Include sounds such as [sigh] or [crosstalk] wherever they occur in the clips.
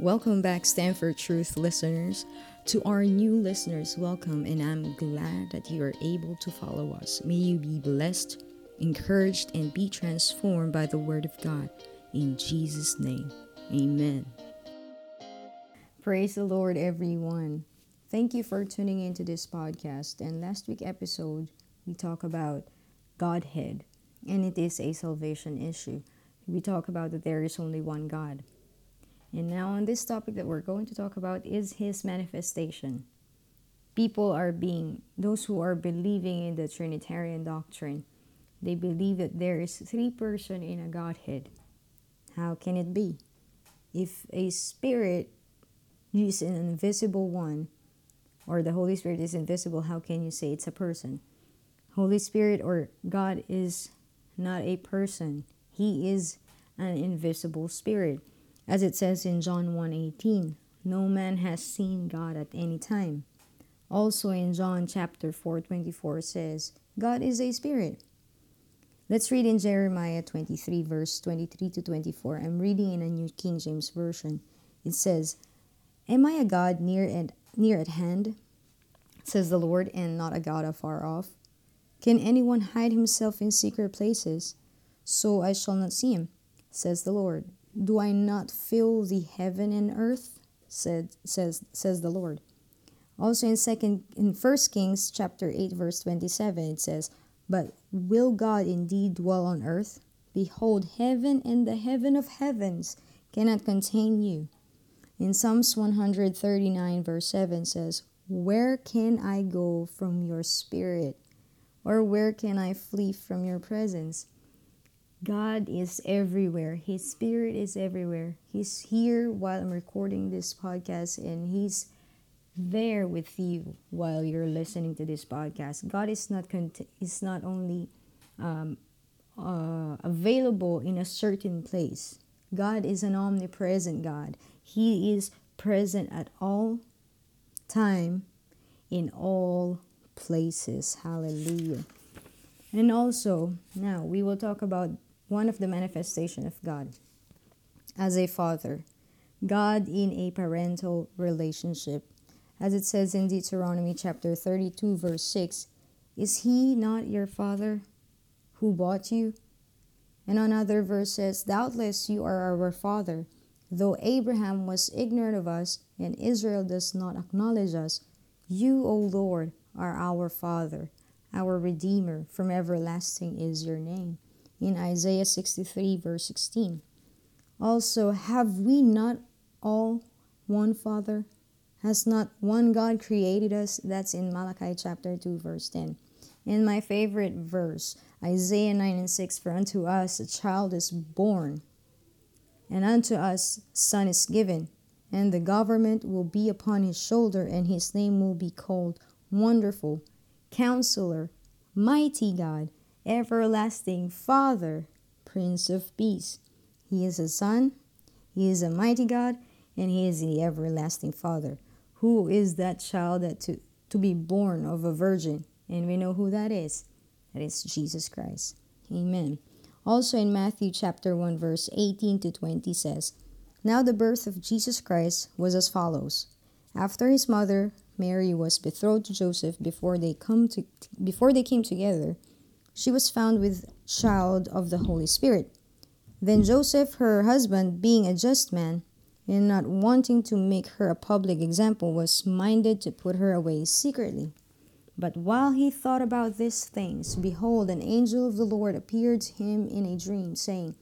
Welcome back, Stanford Truth listeners. To our new listeners, welcome, and I'm glad that you are able to follow us. May you be blessed, encouraged, and be transformed by the Word of God. In Jesus' name, amen. Praise the Lord, everyone. Thank you for tuning into this podcast. And last week episode, we talk about Godhead, and it is a salvation issue. We talk about that there is only one God. And now, on this topic that we're going to talk about is His manifestation. People are being, those who are believing in the Trinitarian doctrine, they believe that there is three person in a Godhead. How can it be? If a spirit is an invisible one, or the Holy Spirit is invisible, how can you say it's a person? Holy Spirit or God is not a person. He is an invisible spirit. As it says in John 1:18, no man has seen God at any time. Also in John chapter 4:24 says, God is a spirit. Let's read in Jeremiah 23 verse 23 to 24. I'm reading in a New King James version. It says, Am I a God near and near at hand? says the Lord, and not a God afar off. Can anyone hide himself in secret places? So I shall not see him, says the Lord. Do I not fill the heaven and earth? Said, says, says the Lord. Also in second in First Kings chapter 8 verse 27 it says, But will God indeed dwell on earth? Behold, heaven and the heaven of heavens cannot contain you. In Psalms 139 verse 7 says, Where can I go from your spirit? Or where can I flee from your presence? God is everywhere. His spirit is everywhere. He's here while I'm recording this podcast and he's there with you while you're listening to this podcast. God is not cont- is not only um, uh, available in a certain place. God is an omnipresent God. He is present at all time in all places. Hallelujah. And also, now we will talk about one of the manifestation of God as a father, God in a parental relationship. As it says in Deuteronomy chapter 32 verse 6, is he not your father who bought you? And another verse says, Doubtless you are our father, though Abraham was ignorant of us and Israel does not acknowledge us. You, O Lord, are our father, our redeemer, from everlasting is your name in Isaiah 63, verse 16. Also, have we not all one Father? Has not one God created us? That's in Malachi chapter 2, verse 10. And my favorite verse, Isaiah 9 and 6 For unto us a child is born, and unto us son is given, and the government will be upon his shoulder, and his name will be called Wonderful, Counselor, Mighty God everlasting Father, Prince of Peace. He is a Son, He is a mighty God, and He is the everlasting Father. Who is that child that to, to be born of a virgin? And we know who that is. That is Jesus Christ. Amen. Also in Matthew chapter 1 verse 18 to 20 says, Now the birth of Jesus Christ was as follows. After his mother Mary was betrothed to Joseph before they come to before they came together, she was found with child of the Holy Spirit. Then Joseph, her husband, being a just man, and not wanting to make her a public example, was minded to put her away secretly. But while he thought about these things, behold, an angel of the Lord appeared to him in a dream, saying,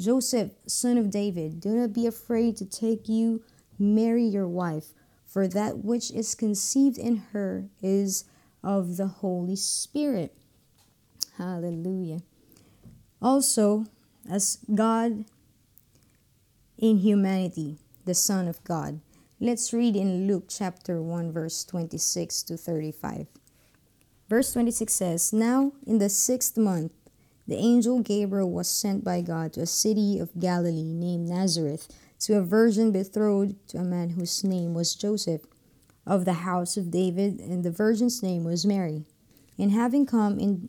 Joseph, son of David, do not be afraid to take you Mary your wife, for that which is conceived in her is of the Holy Spirit. Hallelujah. Also, as God in humanity, the Son of God. Let's read in Luke chapter 1, verse 26 to 35. Verse 26 says, Now in the sixth month, the angel Gabriel was sent by God to a city of Galilee named Nazareth to a virgin betrothed to a man whose name was Joseph of the house of David, and the virgin's name was Mary. And having come in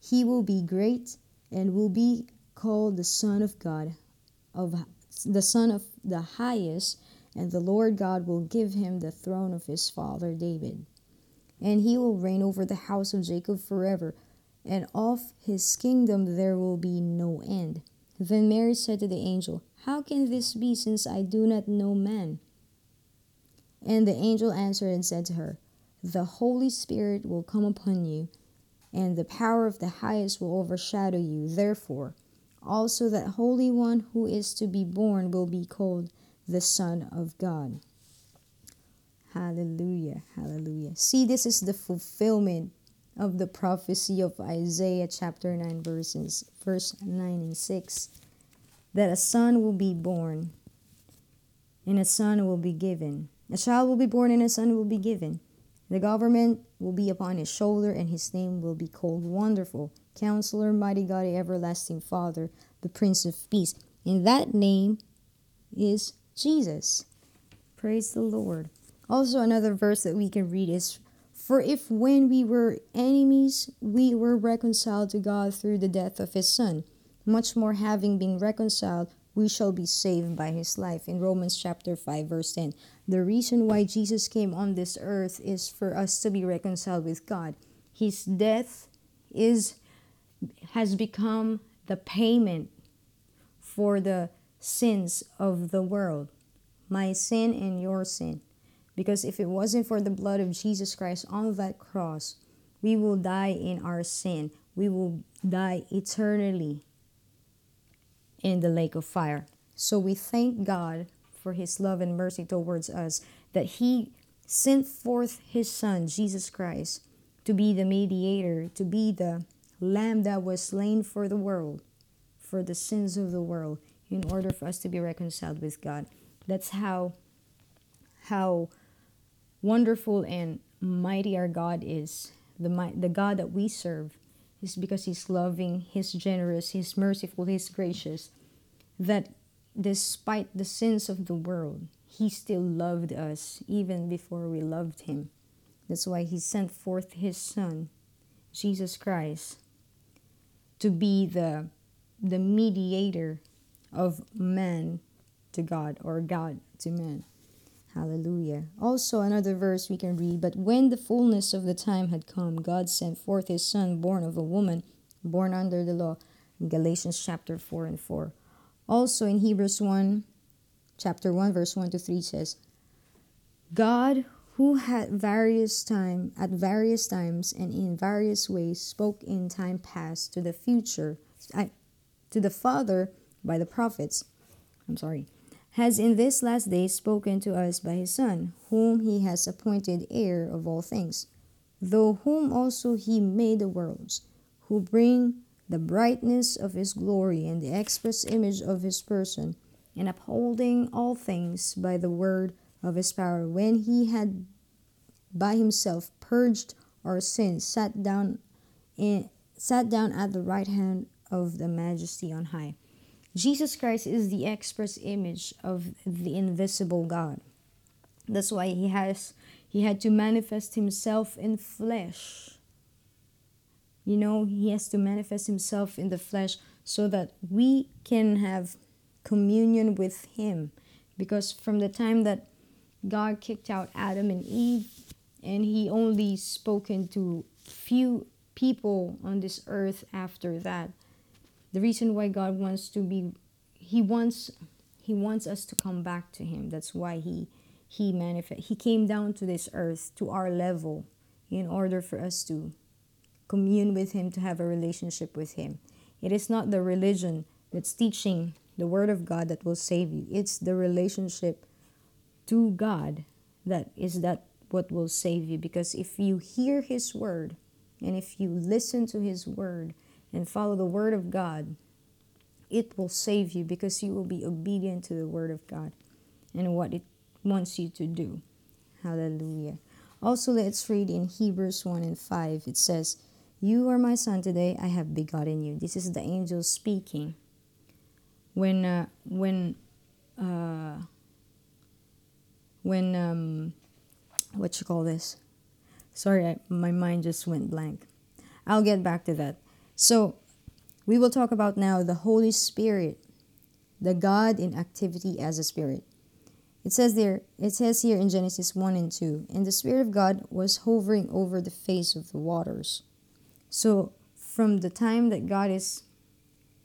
He will be great and will be called the Son of God, of the Son of the Highest, and the Lord God will give him the throne of his father David. And he will reign over the house of Jacob forever, and of his kingdom there will be no end. Then Mary said to the angel, How can this be, since I do not know man? And the angel answered and said to her, The Holy Spirit will come upon you, and the power of the highest will overshadow you. Therefore, also that Holy One who is to be born will be called the Son of God. Hallelujah. Hallelujah. See, this is the fulfillment of the prophecy of Isaiah chapter 9 verses verse 9 and 6 that a son will be born and a son will be given a child will be born and a son will be given. The government will be upon his shoulder, and his name will be called Wonderful, Counselor, Mighty God, Everlasting Father, the Prince of Peace. And that name is Jesus. Praise the Lord. Also, another verse that we can read is For if when we were enemies, we were reconciled to God through the death of his Son, much more having been reconciled, we shall be saved by his life. In Romans chapter 5, verse 10. The reason why Jesus came on this earth is for us to be reconciled with God. His death is has become the payment for the sins of the world. My sin and your sin. Because if it wasn't for the blood of Jesus Christ on that cross, we will die in our sin. We will die eternally in the lake of fire. So we thank God for his love and mercy towards us, that he sent forth his son, Jesus Christ, to be the mediator, to be the lamb that was slain for the world, for the sins of the world, in order for us to be reconciled with God. That's how how wonderful and mighty our God is. The the God that we serve is because he's loving, he's generous, he's merciful, he's gracious. That despite the sins of the world, he still loved us even before we loved him. That's why he sent forth his son, Jesus Christ, to be the the mediator of man to God or God to man. Hallelujah. Also, another verse we can read But when the fullness of the time had come, God sent forth his Son, born of a woman, born under the law. Galatians chapter 4 and 4. Also in Hebrews 1, chapter 1, verse 1 to 3 says, God who had various time at various times and in various ways spoke in time past to the future to the Father by the prophets. I'm sorry. Has in this last day spoken to us by his Son, whom he has appointed heir of all things, though whom also he made the worlds, who bring the brightness of his glory and the express image of his person, and upholding all things by the word of his power, when he had by himself purged our sins, sat down in, sat down at the right hand of the majesty on high. Jesus Christ is the express image of the invisible God. That's why he has he had to manifest himself in flesh you know, he has to manifest himself in the flesh so that we can have communion with him. Because from the time that God kicked out Adam and Eve, and he only spoken to few people on this earth after that. The reason why God wants to be he wants he wants us to come back to him. That's why he he manifest he came down to this earth to our level in order for us to commune with Him, to have a relationship with Him. It is not the religion that's teaching the Word of God that will save you, it's the relationship to God that is that what will save you. Because if you hear His Word and if you listen to His Word and follow the Word of God, it will save you because you will be obedient to the word of God and what it wants you to do. Hallelujah. Also, let's read in Hebrews 1 and 5. It says, You are my son today, I have begotten you. This is the angel speaking. When, uh, when, uh, when, um, what you call this? Sorry, I, my mind just went blank. I'll get back to that. So, we will talk about now the Holy Spirit, the God in activity as a spirit. It says there, it says here in Genesis 1 and 2, and the Spirit of God was hovering over the face of the waters. So from the time that God is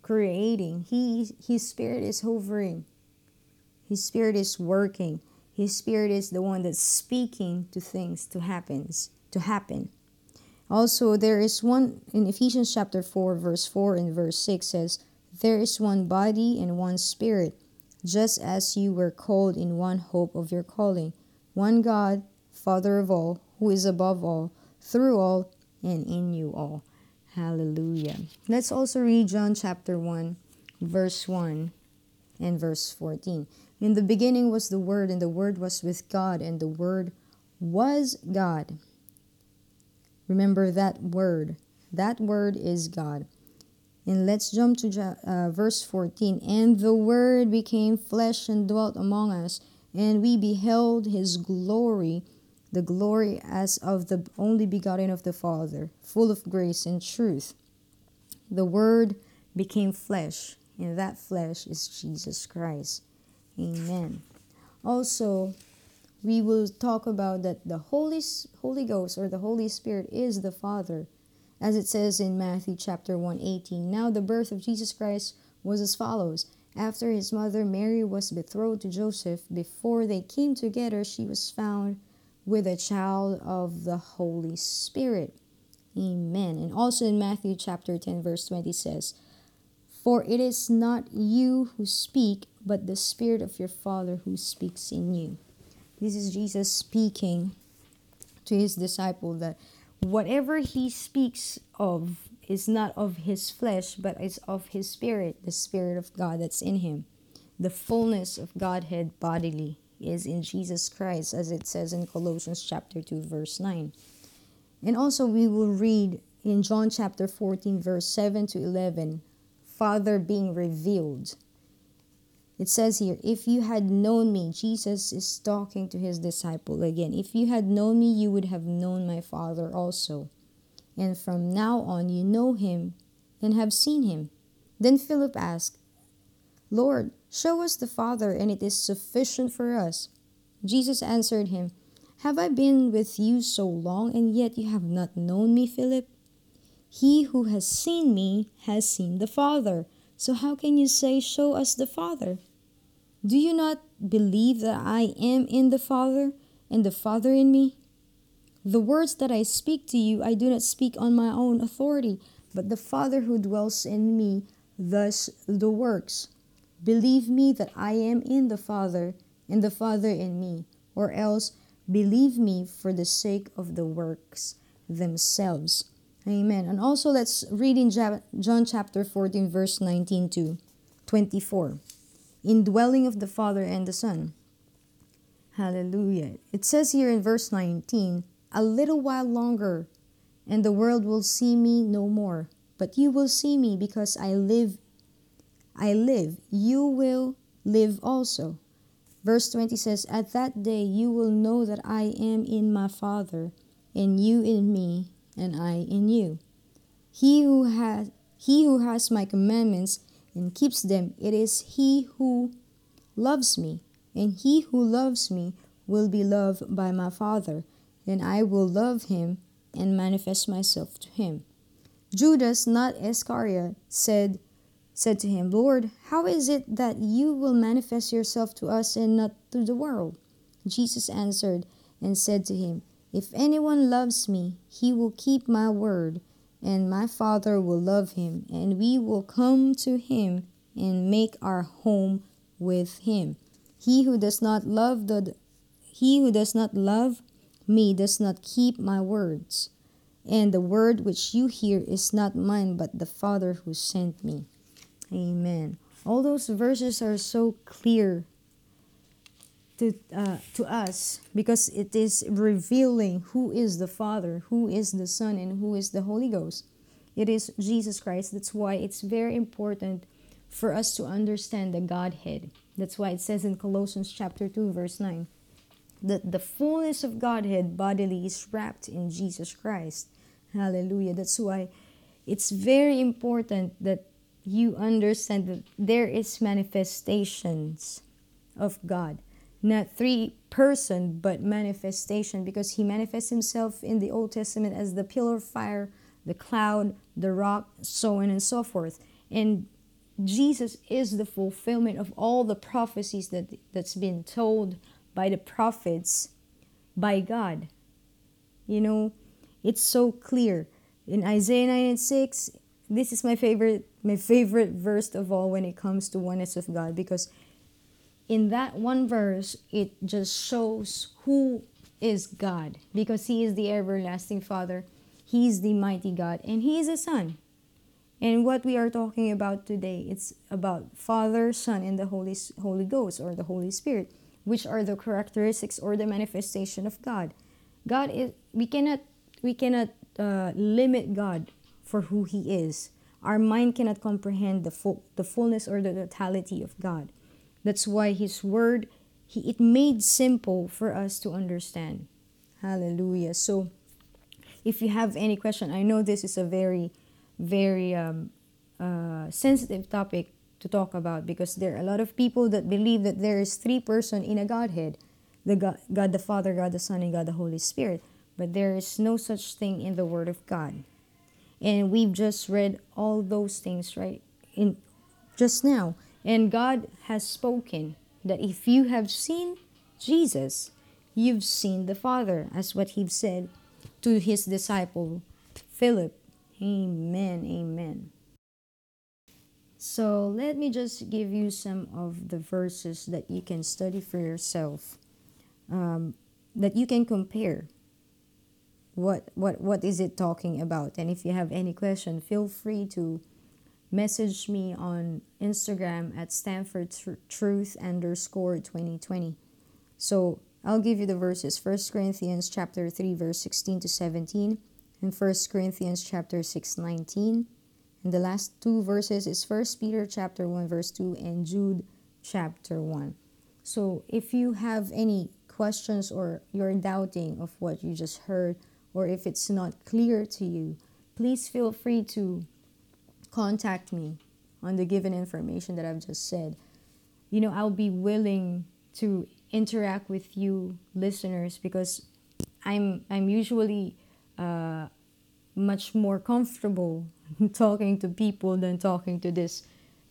creating, he his spirit is hovering. His spirit is working. His spirit is the one that's speaking to things to happens to happen. Also, there is one in Ephesians chapter 4, verse 4 and verse 6 says, There is one body and one spirit, just as you were called in one hope of your calling, one God, Father of all, who is above all, through all, and in you all. Hallelujah. Let's also read John chapter 1, verse 1 and verse 14. In the beginning was the Word, and the Word was with God, and the Word was God. Remember that word. That word is God. And let's jump to uh, verse 14. And the Word became flesh and dwelt among us, and we beheld his glory, the glory as of the only begotten of the Father, full of grace and truth. The Word became flesh, and that flesh is Jesus Christ. Amen. Also, we will talk about that the Holy Holy Ghost or the Holy Spirit is the Father as it says in Matthew chapter 118. Now the birth of Jesus Christ was as follows. After his mother Mary was betrothed to Joseph, before they came together, she was found with a child of the Holy Spirit. Amen. And also in Matthew chapter 10, verse 20 says, For it is not you who speak, but the Spirit of your Father who speaks in you. This is Jesus speaking to his disciple that whatever he speaks of is not of his flesh, but is of his spirit, the spirit of God that's in him. The fullness of Godhead bodily is in Jesus Christ, as it says in Colossians chapter 2, verse 9. And also we will read in John chapter 14, verse 7 to 11, Father being revealed. It says here, if you had known me, Jesus is talking to his disciple again. If you had known me, you would have known my Father also. And from now on, you know him and have seen him. Then Philip asked, Lord, show us the Father, and it is sufficient for us. Jesus answered him, Have I been with you so long, and yet you have not known me, Philip? He who has seen me has seen the Father. So how can you say, Show us the Father? Do you not believe that I am in the Father, and the Father in me? The words that I speak to you, I do not speak on my own authority, but the Father who dwells in me, thus the works. Believe me that I am in the Father, and the Father in me, or else believe me for the sake of the works themselves. Amen. And also let's read in John chapter 14, verse 19 to 24. Indwelling of the Father and the Son. Hallelujah. It says here in verse 19, A little while longer, and the world will see me no more. But you will see me because I live. I live. You will live also. Verse 20 says, At that day you will know that I am in my Father, and you in me, and I in you. He who has he who has my commandments and keeps them, it is he who loves me, and he who loves me will be loved by my Father, and I will love him and manifest myself to him. Judas, not Iscariot, said said to him, Lord, how is it that you will manifest yourself to us and not to the world? Jesus answered and said to him, if anyone loves me, he will keep my word, and my Father will love him, and we will come to him and make our home with him. He who does not love the he who does not love me does not keep my words. And the word which you hear is not mine, but the Father who sent me. Amen. All those verses are so clear to uh, to us because it is revealing who is the Father, who is the Son, and who is the Holy Ghost. It is Jesus Christ. That's why it's very important for us to understand the Godhead. That's why it says in Colossians chapter 2 verse 9 that the fullness of Godhead bodily is wrapped in Jesus Christ. Hallelujah. That's why it's very important that you understand that there is manifestations of God not three person but manifestation because he manifests himself in the old testament as the pillar of fire the cloud the rock so on and so forth. And jesus is the fulfillment of all the prophecies that that's been told by the prophets by god. You know it's so clear. In isaiah 9 and 6 this is my favorite my favorite verse of all when it comes to oneness of god because in that one verse, it just shows who is God because He is the everlasting Father, He is the mighty God, and He is a Son. And what we are talking about today, it's about Father, Son, and the Holy Holy Ghost or the Holy Spirit, which are the characteristics or the manifestation of God. God is we cannot we cannot uh, limit God for who He is. Our mind cannot comprehend the full the fullness or the totality of God. That's why His Word, he, it made simple for us to understand. Hallelujah. So, if you have any question, I know this is a very, very um, uh, sensitive topic to talk about because there are a lot of people that believe that there is three person in a Godhead, the God, God the Father, God the Son, and God the Holy Spirit. But there is no such thing in the Word of God. And we've just read all those things right in just now. And God has spoken that if you have seen Jesus, you've seen the Father, as what he said to his disciple Philip. Amen. Amen. So let me just give you some of the verses that you can study for yourself, um, that you can compare. What what what is it talking about? And if you have any question, feel free to message me on Instagram at Stanford Truth underscore 2020. So I'll give you the verses 1 Corinthians chapter 3 verse 16 to 17 and 1 Corinthians chapter 6 19. And the last two verses is 1 Peter chapter 1 verse 2 and Jude chapter 1. So if you have any questions or you're doubting of what you just heard or if it's not clear to you, please feel free to contact me on the given information that I've just said, you know, I'll be willing to interact with you listeners because I'm I'm usually uh, much more comfortable [laughs] talking to people than talking to this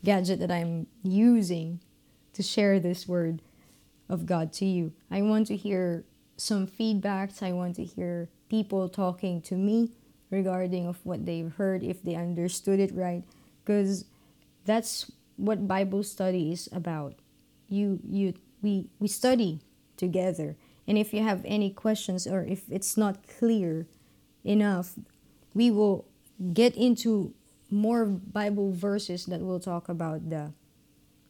gadget that I'm using to share this word of God to you. I want to hear some feedbacks. I want to hear people talking to me regarding of what they've heard if they understood it right because that's what bible study is about. You you we we study together. And if you have any questions or if it's not clear enough we will get into more bible verses that will talk about the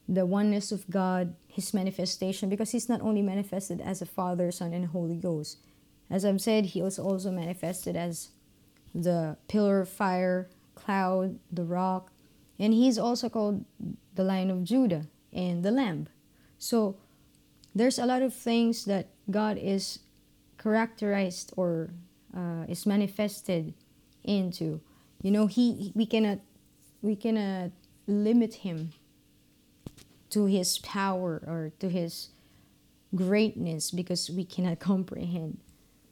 the oneness of god his manifestation because he's not only manifested as a father son and holy ghost. As i've said he was also manifested as the pillar of fire, cloud, the rock, and he's also called the Lion of Judah and the Lamb. So there's a lot of things that God is characterized or uh, is manifested into. You know, he we cannot we cannot limit him to his power or to his greatness because we cannot comprehend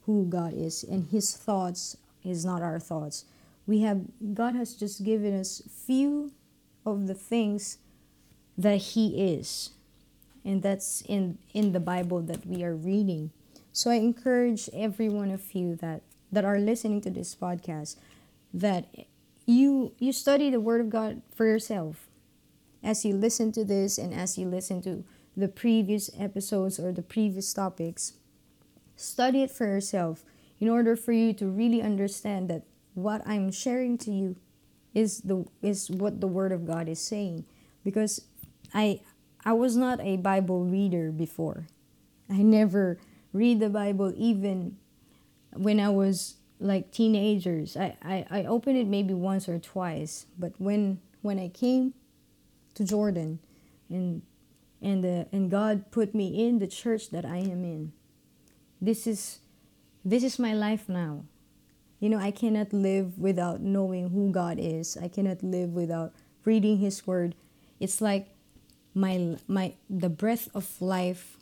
who God is and his thoughts is not our thoughts. We have God has just given us few of the things that he is. And that's in in the Bible that we are reading. So I encourage every one of you that that are listening to this podcast that you you study the word of God for yourself as you listen to this and as you listen to the previous episodes or the previous topics study it for yourself in order for you to really understand that what I'm sharing to you is the is what the word of God is saying because I I was not a Bible reader before. I never read the Bible even when I was like teenagers. I, I, I opened it maybe once or twice, but when when I came to Jordan and and the and God put me in the church that I am in. This is this is my life now. You know, I cannot live without knowing who God is. I cannot live without reading his word. It's like my my the breath of life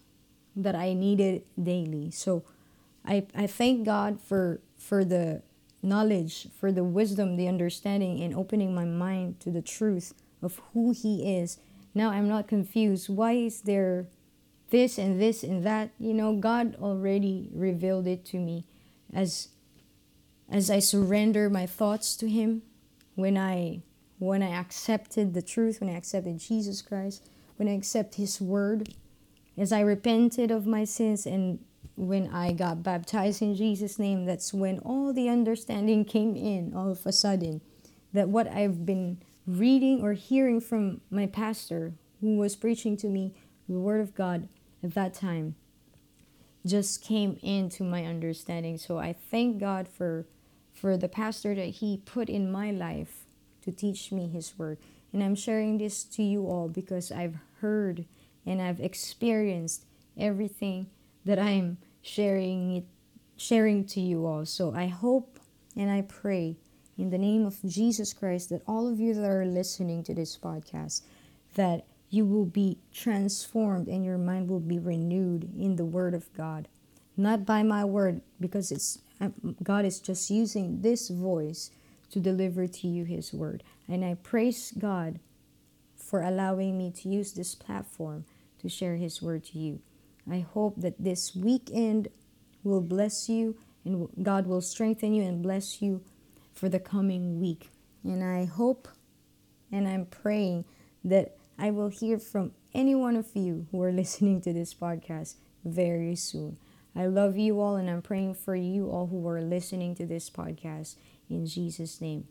that I needed daily. So I I thank God for for the knowledge, for the wisdom, the understanding and opening my mind to the truth of who he is. Now I'm not confused. Why is there this and this and that? You know, God already revealed it to me as as I surrender my thoughts to him when I when I accepted the truth, when I accepted Jesus Christ, when I accept his word, as I repented of my sins and when I got baptized in Jesus' name, that's when all the understanding came in all of a sudden. That what I've been reading or hearing from my pastor who was preaching to me the Word of God at that time just came into my understanding. So I thank God for for the pastor that he put in my life to teach me his word. And I'm sharing this to you all because I've heard and I've experienced everything that I'm sharing it sharing to you all. So I hope and I pray in the name of Jesus Christ that all of you that are listening to this podcast that you will be transformed and your mind will be renewed in the word of God. Not by my word because it's um, God is just using this voice to deliver to you his word. And I praise God for allowing me to use this platform to share His word to you. I hope that this weekend will bless you and God will strengthen you and bless you for the coming week. And I hope and I'm praying that I will hear from any one of you who are [laughs] listening to this podcast very soon. I love you all and I'm praying for you all who are listening to this podcast in Jesus' name.